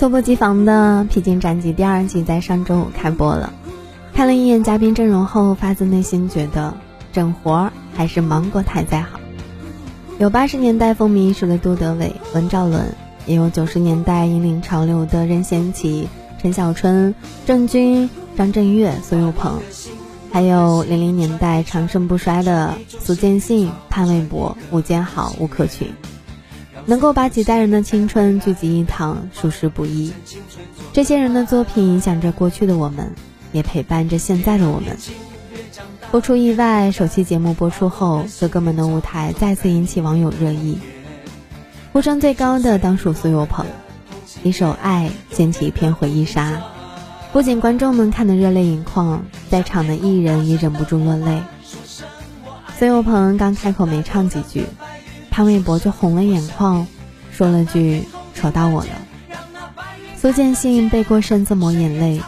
猝不及防的《披荆斩棘》第二季在上周五开播了。看了一眼嘉宾阵容后，发自内心觉得整活儿还是芒果台在好。有八十年代风靡一时的杜德伟、温兆伦，也有九十年代引领潮流的任贤齐、陈小春、郑钧、张震岳、苏有朋，还有零零年代长盛不衰的苏建信、潘玮柏、吴建豪、吴克群。能够把几代人的青春聚集一堂，属实不易。这些人的作品影响着过去的我们，也陪伴着现在的我们。不出意外，首期节目播出后，哥哥们的舞台再次引起网友热议。呼声最高的当属苏有朋，一首《爱》掀起一片回忆杀，不仅观众们看得热泪盈眶，在场的艺人也忍不住落泪。苏有朋刚开口没唱几句，潘玮柏就红了眼眶，说了句“扯到我了”。苏建信背过身子抹眼泪，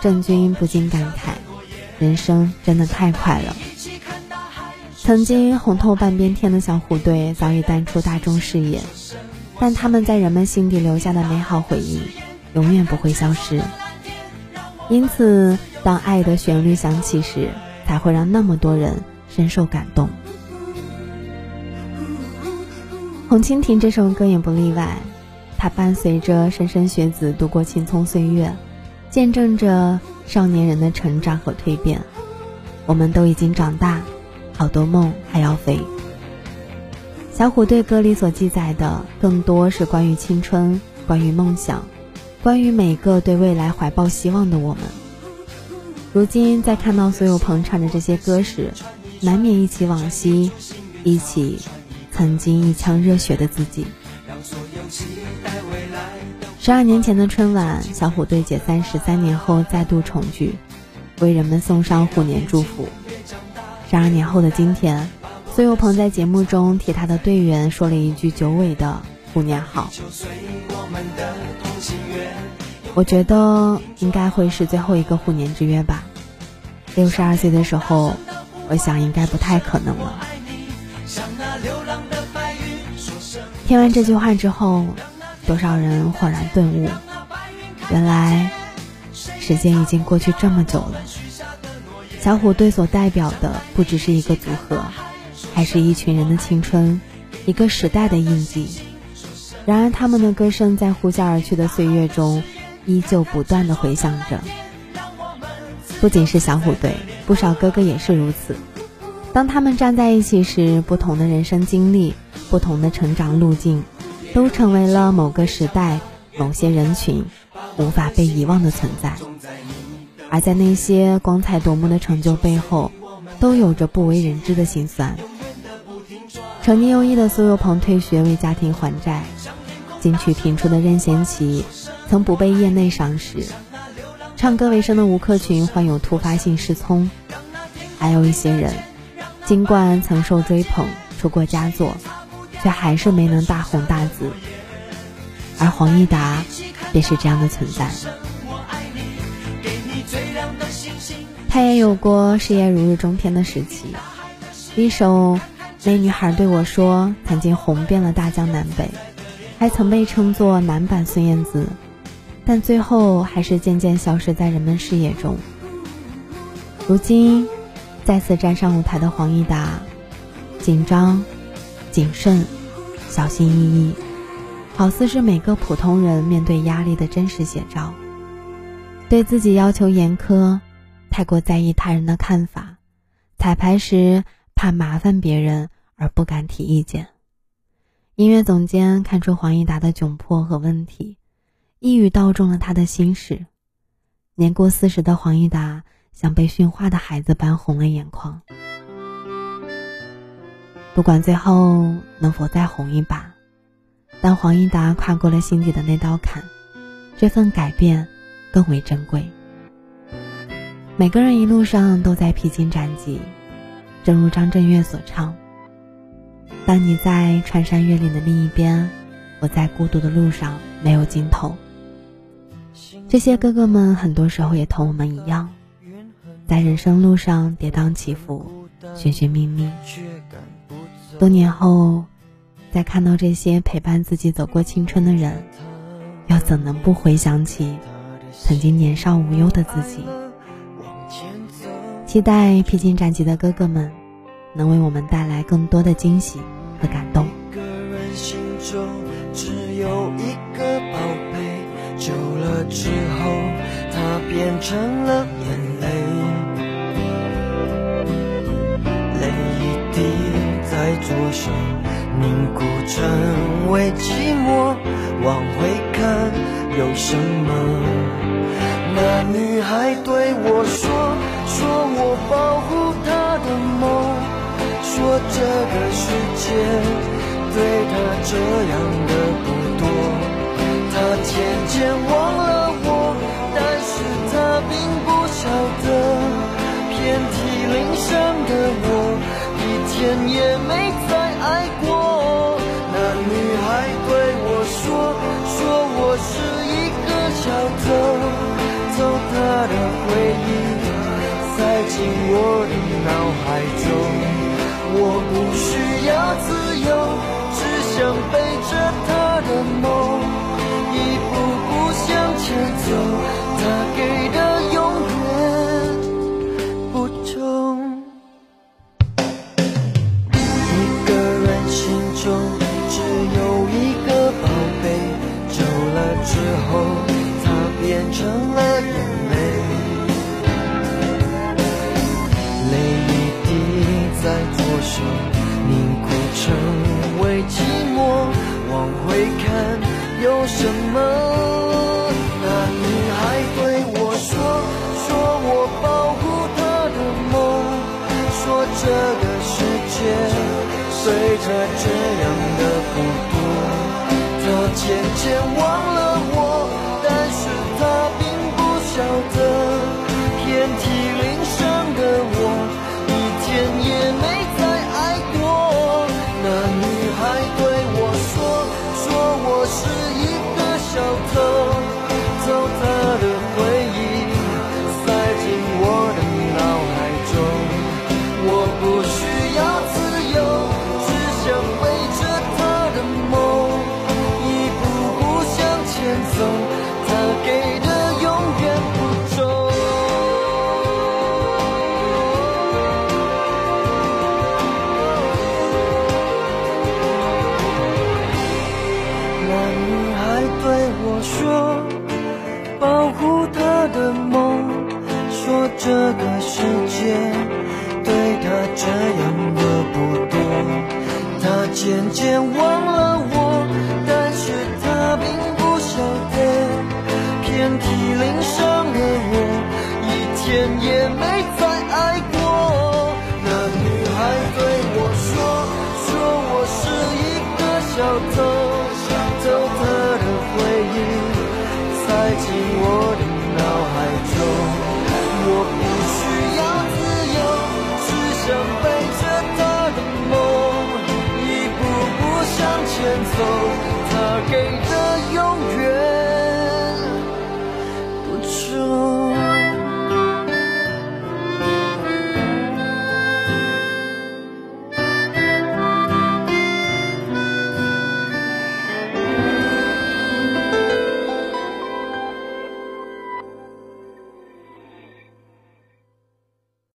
郑钧不禁感慨。人生真的太快了。曾经红透半边天的小虎队早已淡出大众视野，但他们在人们心底留下的美好回忆，永远不会消失。因此，当爱的旋律响起时，才会让那么多人深受感动。《红蜻蜓》这首歌也不例外，它伴随着莘莘学子度过青葱岁月，见证着。少年人的成长和蜕变，我们都已经长大，好多梦还要飞。小虎队歌里所记载的，更多是关于青春，关于梦想，关于每个对未来怀抱希望的我们。如今在看到苏有朋唱着这些歌时，难免忆起往昔，忆起曾经一腔热血的自己。十二年前的春晚，小虎队解散十三年后再度重聚，为人们送上虎年祝福。十二年后的今天，苏有朋在节目中替他的队员说了一句久违的“虎年好”。我觉得应该会是最后一个虎年之约吧。六十二岁的时候，我想应该不太可能了。听完这句话之后。多少人恍然顿悟，原来时间已经过去这么久了。小虎队所代表的不只是一个组合，还是一群人的青春，一个时代的印记。然而，他们的歌声在呼啸而去的岁月中，依旧不断的回响着。不仅是小虎队，不少哥哥也是如此。当他们站在一起时，不同的人生经历，不同的成长路径。都成为了某个时代、某些人群无法被遗忘的存在，而在那些光彩夺目的成就背后，都有着不为人知的辛酸。成绩优异的苏有朋退学为家庭还债，金曲频出的任贤齐曾不被业内赏识，唱歌为生的吴克群患有突发性失聪，还有一些人，尽管曾受追捧，出过佳作。却还是没能大红大紫，而黄义达便是这样的存在。他也有过事业如日中天的时期，一首《那女孩对我说》曾经红遍了大江南北，还曾被称作男版孙燕姿，但最后还是渐渐消失在人们视野中。如今再次站上舞台的黄义达，紧张。谨慎、小心翼翼，好似是每个普通人面对压力的真实写照。对自己要求严苛，太过在意他人的看法，彩排时怕麻烦别人而不敢提意见。音乐总监看出黄义达的窘迫和问题，一语道中了他的心事。年过四十的黄义达像被驯化的孩子般红了眼眶。不管最后能否再红一把，但黄义达跨过了心底的那道坎，这份改变更为珍贵。每个人一路上都在披荆斩棘，正如张震岳所唱：“当你在穿山越岭的另一边，我在孤独的路上没有尽头。”这些哥哥们很多时候也同我们一样，在人生路上跌宕起伏，寻寻觅觅。多年后，再看到这些陪伴自己走过青春的人，又怎能不回想起曾经年少无忧的自己？期待披荆斩棘的哥哥们能为我们带来更多的惊喜和感动。个人心中只有一个宝贝，久了之后，它变成了眼，泪左手凝固成为寂寞。往回看，有什么？那女孩对我说，说我保护她的梦，说这个世界对她这样的我是一个小偷。偷他的回忆，塞进我的脑海中。我不需要自由，只想背着他的梦，一步步向前走。他给什么？那女孩对我说，说我保护她的梦，说这个世界随着这样的不多，她渐渐忘了我，那女孩对我说保护她的梦说这个世界对她这样的不多。她渐渐忘了我